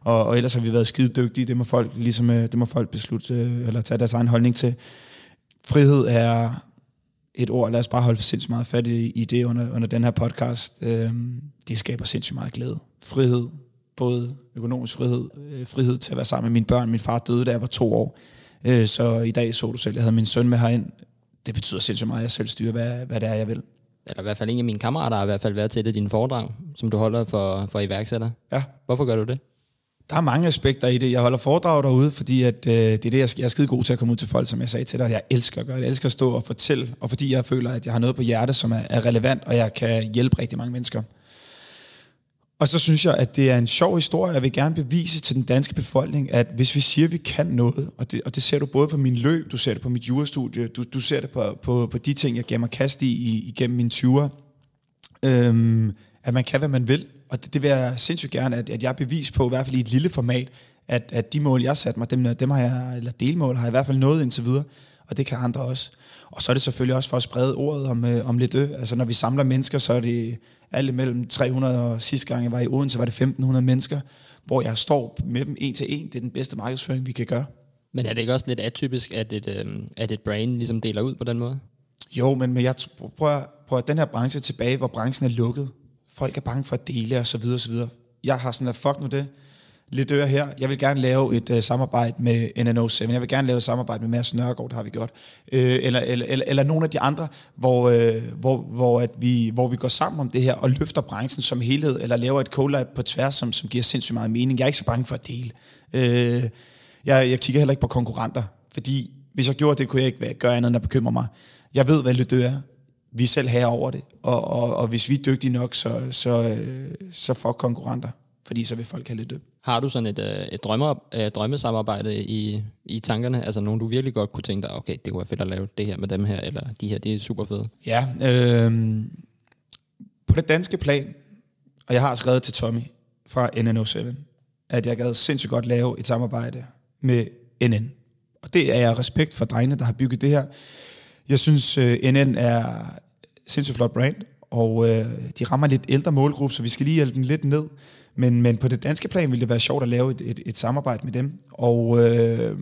Og, og ellers har vi været skide dygtige. Det må folk, ligesom, øh, det må folk beslutte, øh, eller tage deres egen holdning til. Frihed er et ord, lad os bare holde sindssygt meget fat i, i det under, under den her podcast. Øhm, det skaber sindssygt meget glæde. Frihed, både økonomisk frihed, øh, frihed til at være sammen med mine børn. Min far døde, da jeg var to år. Øh, så i dag så du selv, jeg havde min søn med herind. Det betyder sindssygt meget, at jeg selv styrer, hvad, hvad det er, jeg vil. Eller i hvert fald en af mine kammerater har i hvert fald været til et af dine foredrag, som du holder for, for iværksætter. Ja. Hvorfor gør du det? Der er mange aspekter i det. Jeg holder foredrag derude, fordi at, øh, det er det, jeg, jeg er skide god til at komme ud til folk, som jeg sagde til dig. Jeg elsker at gøre det. Jeg elsker at stå og fortælle, og fordi jeg føler, at jeg har noget på hjertet, som er, er relevant, og jeg kan hjælpe rigtig mange mennesker. Og så synes jeg, at det er en sjov historie. Jeg vil gerne bevise til den danske befolkning, at hvis vi siger, at vi kan noget, og det, og det ser du både på min løb, du ser det på mit jurastudie, du, du ser det på, på, på de ting, jeg gemmer kast i, igennem mine 20'er, øhm, at man kan, hvad man vil. Og det, det vil jeg sindssygt gerne, at, at jeg er bevis på, i hvert fald i et lille format, at, at de mål, jeg satte mig, dem, dem har jeg, eller delmål, har jeg i hvert fald nået indtil videre, og det kan andre også. Og så er det selvfølgelig også for at sprede ordet om, øh, om lidt ø. Altså når vi samler mennesker, så er det alt imellem 300, og sidste gang jeg var i Odense, var det 1500 mennesker, hvor jeg står med dem en til en. Det er den bedste markedsføring, vi kan gøre. Men er det ikke også lidt atypisk, at et, øh, at et brain ligesom deler ud på den måde? Jo, men, men jeg prøver, prøver den her branche tilbage, hvor branchen er lukket. Folk er bange for at dele og så videre og så videre. Jeg har sådan, at fuck nu det. Lidt øre her. Jeg vil gerne lave et uh, samarbejde med NNO7. Jeg vil gerne lave et samarbejde med Mads Nørgaard, det har vi gjort. Øh, eller, eller, eller, eller nogle af de andre, hvor, øh, hvor, hvor, at vi, hvor vi går sammen om det her og løfter branchen som helhed, eller laver et collab på tværs, som, som giver sindssygt meget mening. Jeg er ikke så bange for at dele. Øh, jeg, jeg kigger heller ikke på konkurrenter, fordi hvis jeg gjorde det, kunne jeg ikke gøre andet end at bekymre mig. Jeg ved, hvad det er vi selv have over det. Og, og, og hvis vi er dygtige nok, så, så, øh, så får konkurrenter, fordi så vil folk have lidt død. Har du sådan et, øh, et drømme, øh, drømmesamarbejde i, i tankerne? Altså nogen, du virkelig godt kunne tænke dig, okay, det kunne være fedt at lave det her med dem her, eller de her, det er super fede. Ja, øh, på det danske plan, og jeg har skrevet til Tommy fra NNO7, at jeg gad sindssygt godt lave et samarbejde med NN. Og det er jeg respekt for drengene, der har bygget det her. Jeg synes, uh, øh, NN er sindssygt flot brand, og uh, de rammer lidt ældre målgruppe, så vi skal lige hjælpe den lidt ned. Men, men på det danske plan ville det være sjovt at lave et, et, et samarbejde med dem. Og uh,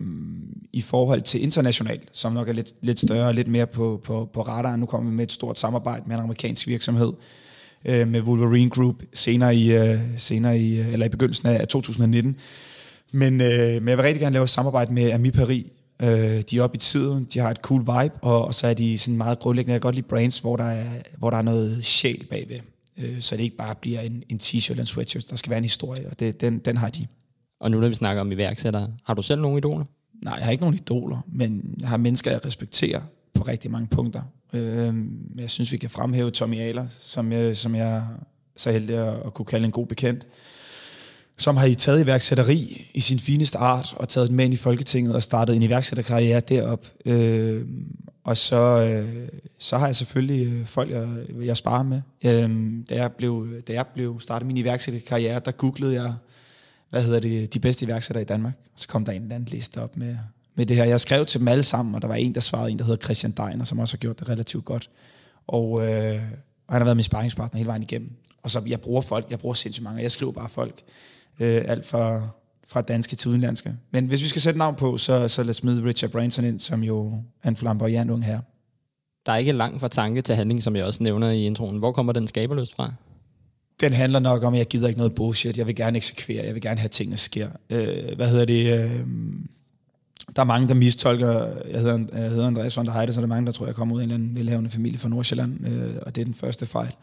i forhold til internationalt, som nok er lidt, lidt større og lidt mere på, på, på radaren, nu kommer vi med et stort samarbejde med en amerikansk virksomhed, uh, med Wolverine Group, senere i, senere i, eller i begyndelsen af 2019. Men, uh, men jeg vil rigtig gerne lave et samarbejde med Ami Paris, Øh, de er oppe i tiden, de har et cool vibe, og, og så er de sådan meget grundlæggende. Jeg kan godt lide brands, hvor der er, hvor der er noget sjæl bagved. Øh, så det ikke bare bliver en, en t-shirt eller en sweatshirt. Der skal være en historie, og det, den, den har de. Og nu når vi snakker om iværksættere, har du selv nogle idoler? Nej, jeg har ikke nogen idoler, men jeg har mennesker, jeg respekterer på rigtig mange punkter. Øh, jeg synes, vi kan fremhæve Tommy Ahler, som jeg, som jeg så heldig at, at kunne kalde en god bekendt som har I taget iværksætteri i sin fineste art, og taget den med ind i Folketinget og startet en iværksætterkarriere derop. Øh, og så, øh, så har jeg selvfølgelig øh, folk, jeg, jeg sparer med. Øh, da, jeg blev, da jeg blev startet min iværksætterkarriere, der googlede jeg, hvad hedder det, de bedste iværksættere i Danmark. Så kom der en eller anden liste op med, med det her. Jeg skrev til dem alle sammen, og der var en, der svarede, en der hedder Christian Deiner, som også har gjort det relativt godt. Og, øh, og han har været min sparringspartner hele vejen igennem. Og så jeg bruger folk, jeg bruger sindssygt mange, jeg skriver bare folk øh, alt fra, fra danske til udenlandske. Men hvis vi skal sætte navn på, så, så lad os smide Richard Branson ind, som jo er en flamboyant ung her. Der er ikke langt fra tanke til handling, som jeg også nævner i introen. Hvor kommer den skaberløst fra? Den handler nok om, at jeg gider ikke noget bullshit. Jeg vil gerne eksekvere. Jeg vil gerne have, tingene sker. Øh, hvad hedder det? Øh, der er mange, der mistolker. Jeg hedder, jeg hedder Andreas von der Heide, så der er mange, der tror, jeg kommer ud af en eller anden velhavende familie fra Nordsjælland. Øh, og det er den første fejl.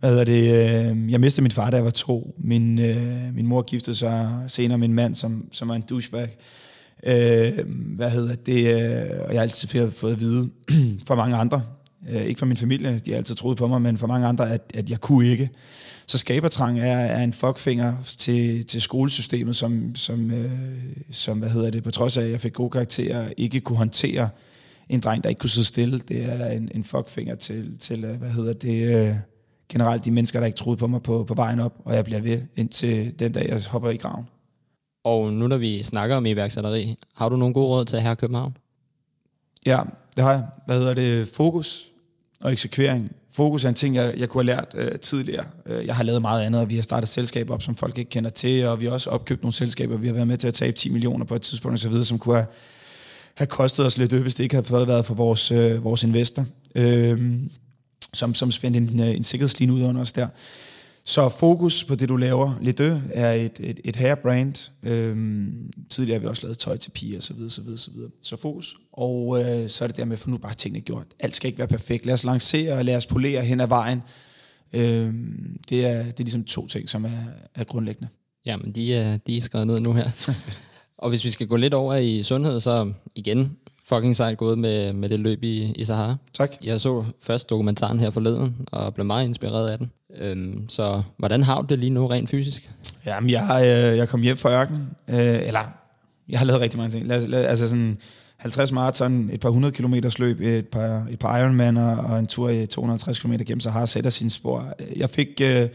Hvad hedder det? Øh, jeg mistede min far, da jeg var to. Min, øh, min mor giftede sig senere med en mand, som, som var en douchebag. Øh, hvad hedder det? Øh, og jeg har altid fået at vide *clears throat* fra mange andre, øh, ikke fra min familie, de har altid troet på mig, men fra mange andre, at, at jeg kunne ikke. Så skabertrang er, er en fuckfinger til, til skolesystemet, som, som, øh, som, hvad hedder det, på trods af, at jeg fik gode karakterer, ikke kunne håndtere en dreng, der ikke kunne sidde stille. Det er en, en fuckfinger til, til, øh, hvad hedder det, øh, generelt de mennesker, der ikke troede på mig på, på vejen op, og jeg bliver ved indtil den dag, jeg hopper i graven. Og nu når vi snakker om iværksætteri, har du nogle gode råd til her København? Ja, det har jeg. Hvad hedder det? Fokus og eksekvering. Fokus er en ting, jeg, jeg kunne have lært øh, tidligere. Øh, jeg har lavet meget andet, og vi har startet selskaber op, som folk ikke kender til, og vi har også opkøbt nogle selskaber. Vi har været med til at tabe 10 millioner på et tidspunkt osv., som kunne have, have kostet os lidt, hvis det ikke havde været for vores, øh, vores investor. Øh, som, som spændte en, en sikkerhedslinje ud under os der. Så fokus på det, du laver. Lidø er et, et, et hair-brand. Øhm, tidligere har vi også lavet tøj til piger, så videre, så videre, så videre. Så fokus. Og øh, så er det der med at få nu bare tingene gjort. Alt skal ikke være perfekt. Lad os lancere og lad os polere hen ad vejen. Øhm, det, er, det er ligesom to ting, som er, er grundlæggende. Jamen, de er, de er skrevet ned nu her. *laughs* og hvis vi skal gå lidt over i sundhed, så igen, fucking sejt gået med, med det løb i, i Sahara. Tak. Jeg så først dokumentaren her forleden, og blev meget inspireret af den. Øhm, så hvordan har du det lige nu rent fysisk? Jamen, jeg, øh, jeg kom hjem fra ørkenen. Øh, eller, jeg har lavet rigtig mange ting. Lad, lad, altså sådan 50 maraton, et par hundrede kilometers løb, et par, et par Ironman og en tur i 250 km gennem Sahara sætter sin spor. Jeg fik... Øh,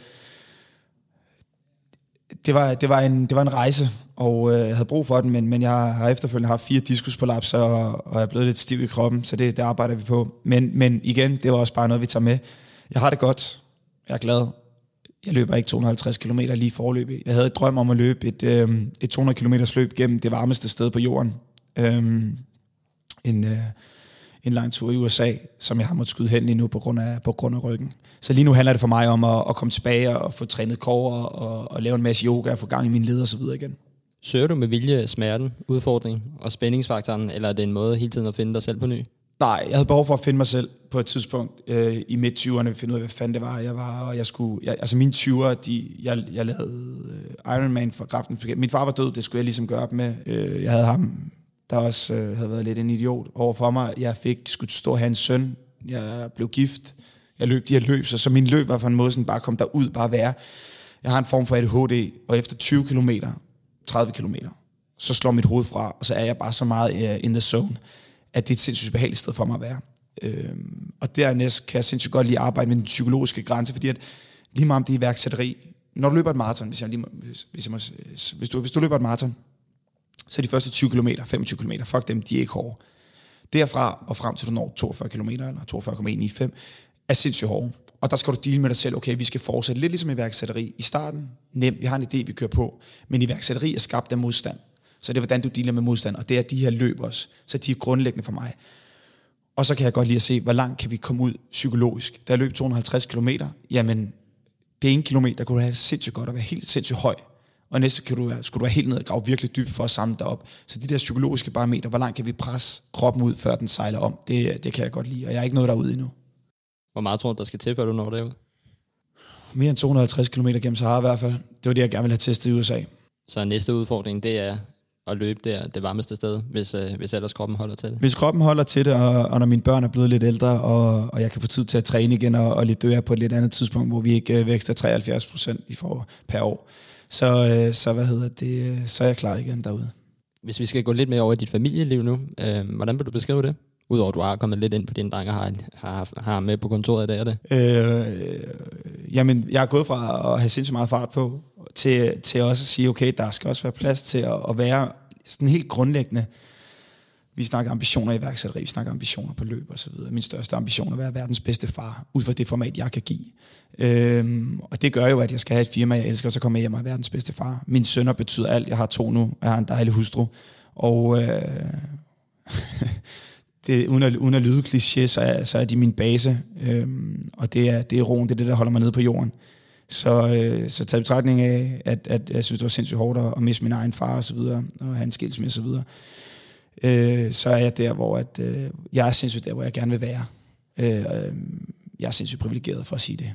det var, det, var en, det var en rejse, og øh, jeg havde brug for den, men, men jeg har efterfølgende haft fire diskusprolapser, og, og jeg er blevet lidt stiv i kroppen, så det, det arbejder vi på. Men, men igen, det var også bare noget, vi tager med. Jeg har det godt. Jeg er glad. Jeg løber ikke 250 km lige forløb. Jeg havde et drøm om at løbe et, øh, et 200 km løb gennem det varmeste sted på jorden. Øh, en, øh, en lang tur i USA, som jeg har måttet skyde hen lige nu på grund af, på grund af ryggen. Så lige nu handler det for mig om at, at komme tilbage og få trænet kår og, og, lave en masse yoga og få gang i mine led og så videre igen. Søger du med vilje smerten, udfordring og spændingsfaktoren, eller er det en måde hele tiden at finde dig selv på ny? Nej, jeg havde behov for at finde mig selv på et tidspunkt øh, i midt-20'erne, finde ud af, hvad fanden det var, jeg var, og jeg skulle, jeg, altså mine 20'ere, de, jeg, jeg lavede øh, Ironman for kraften. Min far var død, det skulle jeg ligesom gøre op med. Øh, jeg havde ham, der også øh, havde været lidt en idiot over for mig. Jeg fik, skulle stå hans have en søn, jeg blev gift, jeg løb de her løb, så, så min løb var for en måde sådan bare kom derud, bare være. Jeg har en form for ADHD, og efter 20 km, 30 km, så slår mit hoved fra, og så er jeg bare så meget uh, in the zone, at det er et sindssygt behageligt sted for mig at være. Øhm, og dernæst kan jeg sindssygt godt lige arbejde med den psykologiske grænse, fordi at lige meget om det er iværksætteri, når du løber et maraton, hvis, jeg lige, hvis, hvis, jeg må, hvis, du, hvis du løber et maraton, så de første 20 km, 25 km, fuck dem, de er ikke hårde. Derfra og frem til du når 42 km, eller 42,195, er sindssygt hårde. Og der skal du dele med dig selv, okay, vi skal fortsætte lidt ligesom iværksætteri. I starten, nemt, vi har en idé, vi kører på, men iværksætteri er skabt af modstand. Så det er, hvordan du dealer med modstand, og det er de her løb også. Så de er grundlæggende for mig. Og så kan jeg godt lige at se, hvor langt kan vi komme ud psykologisk. Da jeg løb 250 km, jamen, det ene kilometer kunne have sindssygt godt at være helt sindssygt høj. Og næste kan du, skulle du være helt ned og grave virkelig dybt for at samle dig op. Så de der psykologiske parametre, hvor langt kan vi presse kroppen ud, før den sejler om, det, det kan jeg godt lide. Og jeg er ikke nået derude endnu. Hvor meget tror du, der skal til, før du når derud? Mere end 250 km gennem Sahara i hvert fald. Det var det, jeg gerne ville have testet i USA. Så næste udfordring, det er at løbe der det varmeste sted, hvis, øh, hvis ellers kroppen holder til det. Hvis kroppen holder til det, og, og når mine børn er blevet lidt ældre, og, og jeg kan få tid til at træne igen, og, og lidt dø på et lidt andet tidspunkt, hvor vi ikke øh, vækster 73 procent i for, per år, så, øh, så, hvad hedder det, øh, så er jeg klar igen derude. Hvis vi skal gå lidt mere over i dit familieliv nu, øh, hvordan vil du beskrive det? Udover at du har kommet lidt ind på dine drenge har, har, har med på kontoret i dag, er det? Øh, jamen, jeg er gået fra at have sindssygt meget fart på, til, til også at sige, okay, der skal også være plads til at, at være sådan helt grundlæggende. Vi snakker ambitioner i værksætteri, vi snakker ambitioner på løb og så videre. Min største ambition er at være verdens bedste far, ud fra det format, jeg kan give. Øhm, og det gør jo, at jeg skal have et firma, jeg elsker, og så kommer jeg hjem og er verdens bedste far. Min sønner betyder alt. Jeg har to nu, jeg har en dejlig hustru. Og øh, *laughs* det, uden, at, uden at lyde kliché, så er, så er de min base. Øhm, og det er, det er roen, det er det, der holder mig nede på jorden. Så, øh, så taget betragtning af, at, at jeg synes, det var sindssygt hårdt at, at miste min egen far og så videre, og have en skilsmisse og så videre, øh, så er jeg der, hvor at, øh, jeg er sindssygt der, hvor jeg gerne vil være. Øh, jeg er sindssygt privilegeret for at sige det,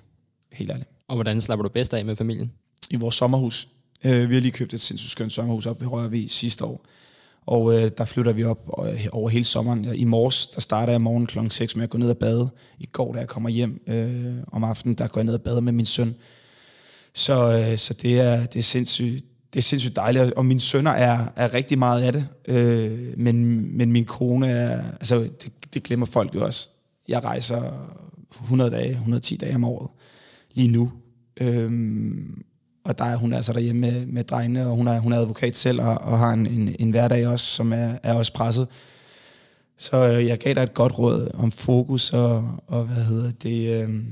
helt ærligt. Og hvordan slapper du bedst af med familien? I vores sommerhus. Øh, vi har lige købt et sindssygt skønt sommerhus op ved Rørvig sidste år. Og øh, der flytter vi op øh, over hele sommeren. I morges, der starter jeg morgen kl. 6 med at gå ned og bade. I går, da jeg kommer hjem øh, om aftenen, der går jeg ned og bade med min søn. Så, øh, så det, er, det, er sindssygt, det er sindssygt dejligt, og mine sønner er, er rigtig meget af det, øh, men, men min kone er, altså det, det glemmer folk jo også. Jeg rejser 100 dage, 110 dage om året lige nu, øh, og der er hun altså derhjemme med, med drengene, og hun er, hun er advokat selv, og, og har en, en, en hverdag også, som er, er også presset. Så øh, jeg gav dig et godt råd om fokus og, og hvad hedder det, øh,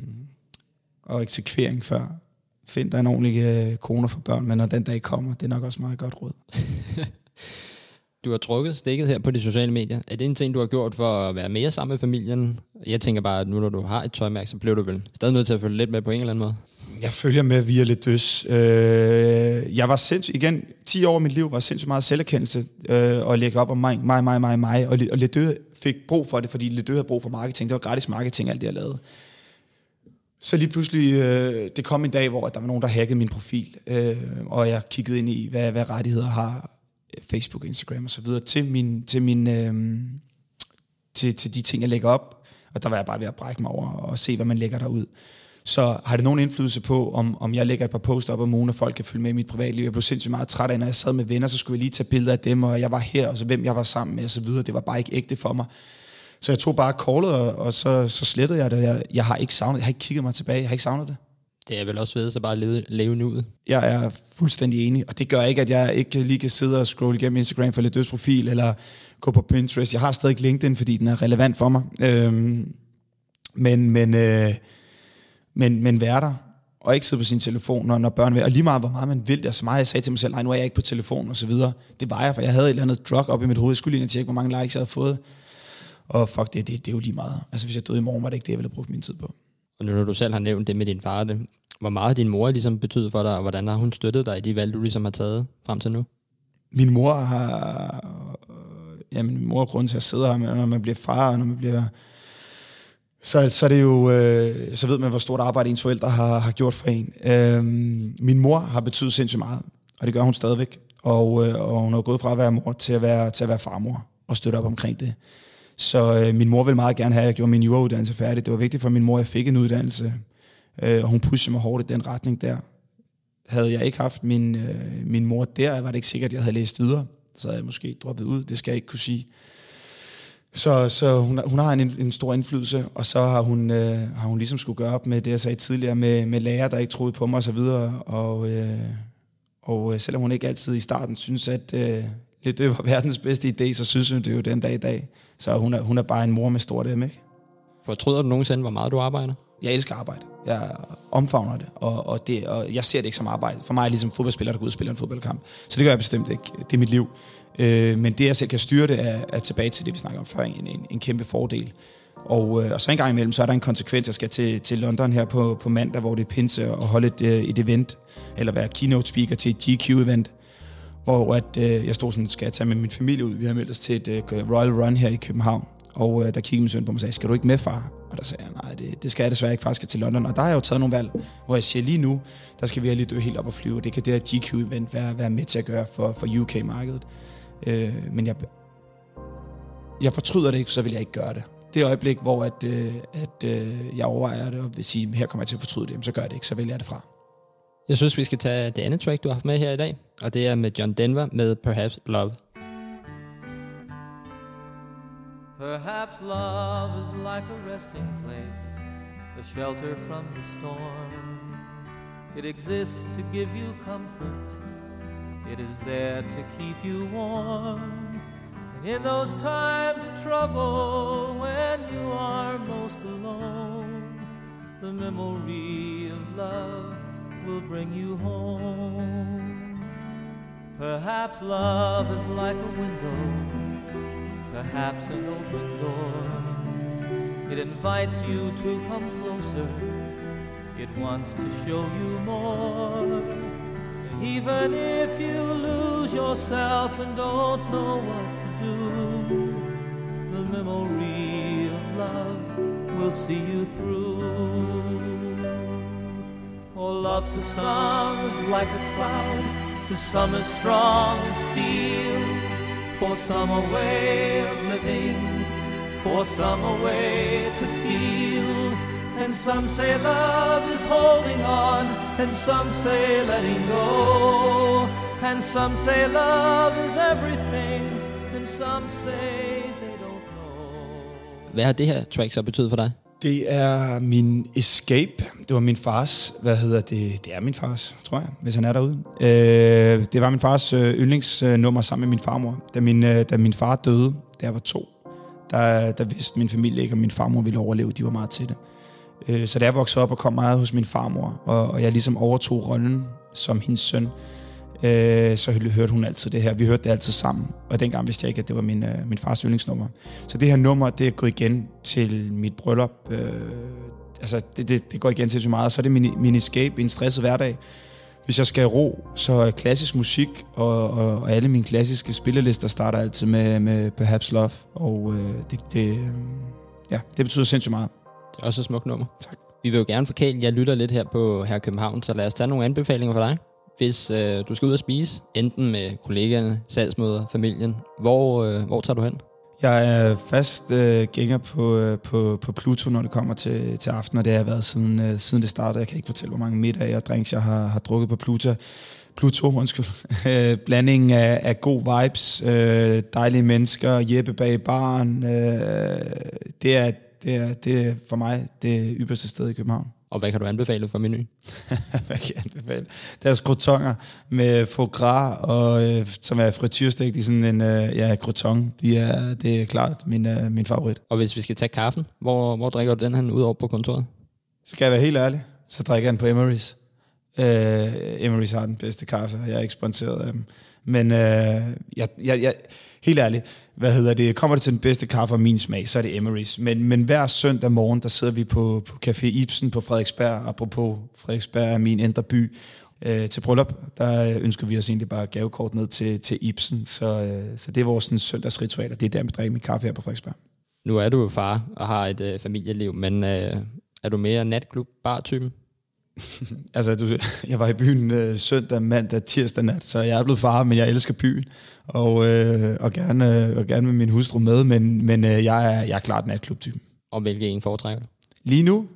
og eksekvering før find dig en ordentlig øh, kone for børn, men når den dag kommer, det er nok også meget godt råd. *laughs* du har trukket stikket her på de sociale medier. Er det en ting, du har gjort for at være mere sammen med familien? Jeg tænker bare, at nu når du har et tøjmærke, så bliver du vel stadig nødt til at følge lidt med på en eller anden måde? Jeg følger med via lidt døs. Øh, jeg var sindssygt, igen, 10 år af mit liv var sindssygt meget selverkendelse øh, og lægge op om mig, mig, mig, mig, mig. Og, og Ledø fik brug for det, fordi Ledø havde brug for marketing. Det var gratis marketing, alt det jeg lavede. Så lige pludselig, øh, det kom en dag, hvor der var nogen, der hackede min profil, øh, og jeg kiggede ind i, hvad, hvad rettigheder har Facebook, Instagram og så videre til, min, til, min, øh, til, til de ting, jeg lægger op. Og der var jeg bare ved at brække mig over og se, hvad man lægger derud. Så har det nogen indflydelse på, om, om jeg lægger et par poster op om ugen, og folk kan følge med i mit privatliv. Jeg blev sindssygt meget træt af, når jeg sad med venner, så skulle jeg lige tage billeder af dem, og jeg var her, og så hvem jeg var sammen med, og så videre. Det var bare ikke ægte for mig. Så jeg tog bare callet, og, og så, så slettede jeg det. Jeg, jeg har ikke savnet, jeg har ikke kigget mig tilbage, jeg har ikke savnet det. Det er vel også ved, så bare leve, leve nu ud. Jeg er fuldstændig enig, og det gør ikke, at jeg ikke lige kan sidde og scrolle igennem Instagram for lidt dødsprofil, eller gå på Pinterest. Jeg har stadig LinkedIn, fordi den er relevant for mig. Øhm, men, men, øh, men, men være der, og ikke sidde på sin telefon, når, når børn vil. Og lige meget, hvor meget man vil det, så meget jeg sagde til mig selv, nej, nu er jeg ikke på telefon og så videre. Det var jeg, for jeg havde et eller andet drug op i mit hoved. Jeg skulle lige tjekke, hvor mange likes jeg havde fået. Og fuck det, det, det er jo lige meget. Altså hvis jeg døde i morgen, var det ikke det, jeg ville have brugt min tid på. Og nu når du selv har nævnt det med din far, det, hvor meget din mor ligesom betyder for dig, og hvordan har hun støttet dig i de valg, du ligesom har taget frem til nu? Min mor har... Ja, min mor er grunden til at sidde her, når man bliver far, og når man bliver... Så, så er det jo, øh, så ved man, hvor stort arbejde ens forældre har, har gjort for en. Øh, min mor har betydet sindssygt meget, og det gør hun stadigvæk. Og, øh, og hun er gået fra at være mor til at være, til at være farmor, og støtte op omkring det. Så øh, min mor ville meget gerne have, at jeg gjorde min jurauddannelse færdig. Det var vigtigt for min mor, at jeg fik en uddannelse. Øh, og hun pushede mig hårdt i den retning der. Havde jeg ikke haft min, øh, min mor der, var det ikke sikkert, at jeg havde læst videre. Så havde jeg måske droppet ud, det skal jeg ikke kunne sige. Så, så hun, hun har en, en stor indflydelse, og så har hun, øh, har hun ligesom skulle gøre op med det, jeg sagde tidligere, med, med lærer, der ikke troede på mig osv. Og, og, øh, og øh, selvom hun ikke altid i starten synes, at øh, det var *laughs* verdens bedste idé, så synes hun det jo den dag i dag. Så hun er, hun er bare en mor med stort M, ikke? Fortryder du nogensinde, hvor meget du arbejder? Jeg elsker arbejde. Jeg omfavner det, og, og, det, og jeg ser det ikke som arbejde. For mig er det ligesom fodboldspiller, der går ud og spiller en fodboldkamp. Så det gør jeg bestemt ikke. Det er mit liv. Øh, men det, jeg selv kan styre det, er, er tilbage til det, vi snakker om før, en, en, en kæmpe fordel. Og, øh, og så en gang imellem, så er der en konsekvens. Jeg skal til, til London her på, på mandag, hvor det er pinse, og holde et, øh, et event, eller være keynote speaker til et GQ-event hvor at, øh, jeg stod sådan, skal jeg tage med min familie ud? Vi har meldt os til et øh, Royal Run her i København. Og øh, der kiggede min søn på mig og sagde, skal du ikke med, far? Og der sagde jeg, nej, det, det skal jeg desværre ikke, faktisk skal til London. Og der har jeg jo taget nogle valg, hvor jeg siger, lige nu, der skal vi lige dø helt op og flyve. Det kan det her GQ-event være, være med til at gøre for, for UK-markedet. Øh, men jeg, jeg fortryder det ikke, så vil jeg ikke gøre det. Det øjeblik, hvor at, øh, at øh, jeg overvejer det og vil sige, her kommer jeg til at fortryde det, så gør jeg det ikke, så vælger jeg det fra. Jeg synes, vi skal tage det andet track, du har haft med her i dag, og det er med John Denver med Perhaps Love. Perhaps love is like a resting place, a shelter from the storm. It exists to give you comfort, it is there to keep you warm. And in those times of trouble, when you are most alone, the memory of love will bring you home. Perhaps love is like a window perhaps an open door. It invites you to come closer, it wants to show you more. Even if you lose yourself and don't know what to do, the memory of love will see you through. Oh, love to some is like a cloud, to some is strong as steel for some a way of living, for some a way to feel. And some say love is holding on, and some say letting go. And some say love is everything, and some say they don't know. Hvad har det her track så betydet for dig? Det er min escape. Det var min fars, hvad hedder det? Det er min fars, tror jeg, hvis han er derude. Øh, det var min fars øh, yndlingsnummer sammen med min farmor. Da min, øh, da min far døde, da jeg var to, der, der vidste min familie ikke, om min farmor ville overleve. De var meget til det. Øh, så da jeg voksede op og kom meget hos min farmor, og, og jeg ligesom overtog rollen som hendes søn, øh, så hørte hun altid det her. Vi hørte det altid sammen, og dengang vidste jeg ikke, at det var min, øh, min fars yndlingsnummer. Så det her nummer, det gået igen til mit bryllup. Øh, altså, det, det, det går igen til så meget. Så er det min, min escape i en stresset hverdag. Hvis jeg skal ro, så klassisk musik, og, og, og alle mine klassiske spillelister starter altid med, med Perhaps Love, og øh, det, det, øh, ja, det betyder sindssygt meget. Det er også et smukt nummer. Tak. Vi vil jo gerne forkæle, jeg lytter lidt her på her København, så lad os tage nogle anbefalinger for dig hvis øh, du skal ud og spise, enten med kollegaerne, salgsmøder, familien, hvor, øh, hvor tager du hen? Jeg er fast øh, gænger på, øh, på, på Pluto, når det kommer til, til aften, og det har jeg været siden, øh, siden det startede. Jeg kan ikke fortælle, hvor mange middage og drinks, jeg har, har drukket på Pluto. Pluto, undskyld. *laughs* Øh, blandingen af, af god vibes, øh, dejlige mennesker, Jeppe bag baren. Øh, det, er, det, er, det er for mig det ypperste sted i København. Og hvad kan du anbefale for menu? *laughs* hvad kan jeg anbefale? Deres crotonger med foie gras, og, øh, som er frityrstegt i sådan en øh, ja, croton. De er, det er klart min, øh, min favorit. Og hvis vi skal tage kaffen, hvor, hvor drikker du den her ud over på kontoret? Skal jeg være helt ærlig, så drikker jeg den på Emery's. Øh, Emery's har den bedste kaffe, og jeg er ikke sponsoreret af dem. Men øh, jeg, jeg, jeg, helt ærligt, hvad hedder det, kommer det til den bedste kaffe af min smag, så er det Emery's. Men, men hver søndag morgen, der sidder vi på, på Café Ibsen på Frederiksberg, apropos Frederiksberg er min indre by, øh, til bryllup, der ønsker vi os egentlig bare gavekort ned til, til Ibsen. Så, øh, så det er vores sådan, søndagsritual, og det er der, vi drikker min kaffe her på Frederiksberg. Nu er du jo far og har et øh, familieliv, men øh, er du mere natklub bar-typen? *laughs* altså, du, jeg var i byen øh, søndag, mandag, tirsdag nat, så jeg er blevet far, men jeg elsker byen, og, øh, og, gerne, og gerne med min hustru med, men, men øh, jeg, er, jeg er klart natklubtypen. Og hvilke en foretrækker du? Lige nu?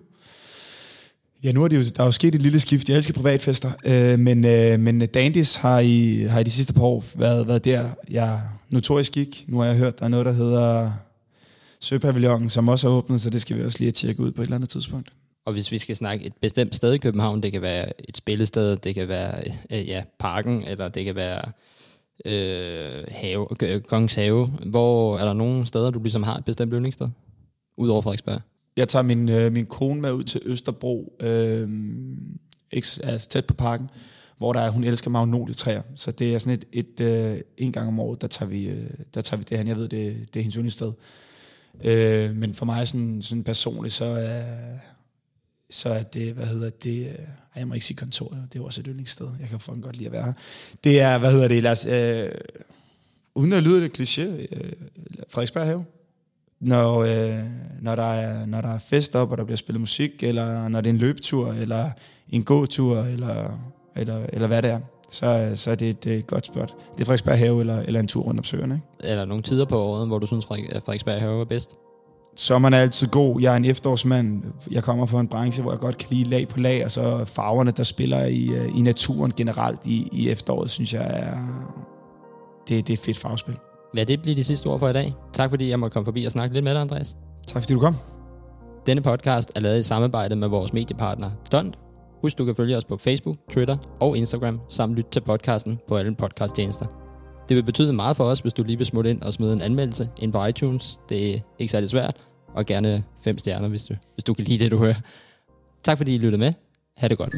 Ja, nu er det jo, der er jo sket et lille skift. Jeg elsker privatfester, øh, men, øh, men Dandis har i, har i de sidste par år været, været der. Jeg notorisk gik. Nu har jeg hørt, der er noget, der hedder Søpavillonen, som også er åbnet, så det skal vi også lige tjekke ud på et eller andet tidspunkt. Og hvis vi skal snakke et bestemt sted i København, det kan være et spillested, det kan være øh, ja, parken, eller det kan være øh, have, Kongens Have. Hvor er der nogle steder, du ligesom har et bestemt yndlingssted? Udover Frederiksberg? Jeg tager min, øh, min kone med ud til Østerbro, øh, ikke, altså tæt på parken, hvor der er, hun elsker magnolietræer. Så det er sådan et, et øh, en gang om året, der tager vi, øh, der tager vi det her. Jeg ved, det, det er hendes yndlingssted. Øh, men for mig sådan, sådan personligt, så er, så er det, hvad hedder det, øh, jeg må ikke sige kontor, det er også et yndlingssted, jeg kan fucking godt lide at være her. Det er, hvad hedder det, lad os, øh, uden at lyde det kliché, øh, Frederiksberg Have. Når, øh, når, der er, når der er fest op, og der bliver spillet musik, eller når det er en løbetur, eller en gåtur, eller, eller, eller hvad det er, så, så er det et, et godt spot. Det er Frederiksberg Have eller, eller en tur rundt om søerne. Ikke? Eller nogle tider på året, hvor du synes, at Frederiksberg Have er bedst? Sommeren er altid god. Jeg er en efterårsmand. Jeg kommer fra en branche, hvor jeg godt kan lide lag på lag, og så farverne, der spiller i, øh, i naturen generelt i, i efteråret, synes jeg er... Det, det er et fedt farvespil. Lad det blive de sidste ord for i dag. Tak fordi jeg måtte komme forbi og snakke lidt med dig, Andreas. Tak fordi du kom. Denne podcast er lavet i samarbejde med vores mediepartner Dont. Husk, du kan følge os på Facebook, Twitter og Instagram, samt lytte til podcasten på alle podcasttjenester. Det vil betyde meget for os, hvis du lige vil smutte ind og smide en anmeldelse ind på iTunes. Det er ikke særlig svært, og gerne fem stjerner, hvis du, hvis du kan lide det, du hører. Tak fordi I lyttede med. Ha' det godt.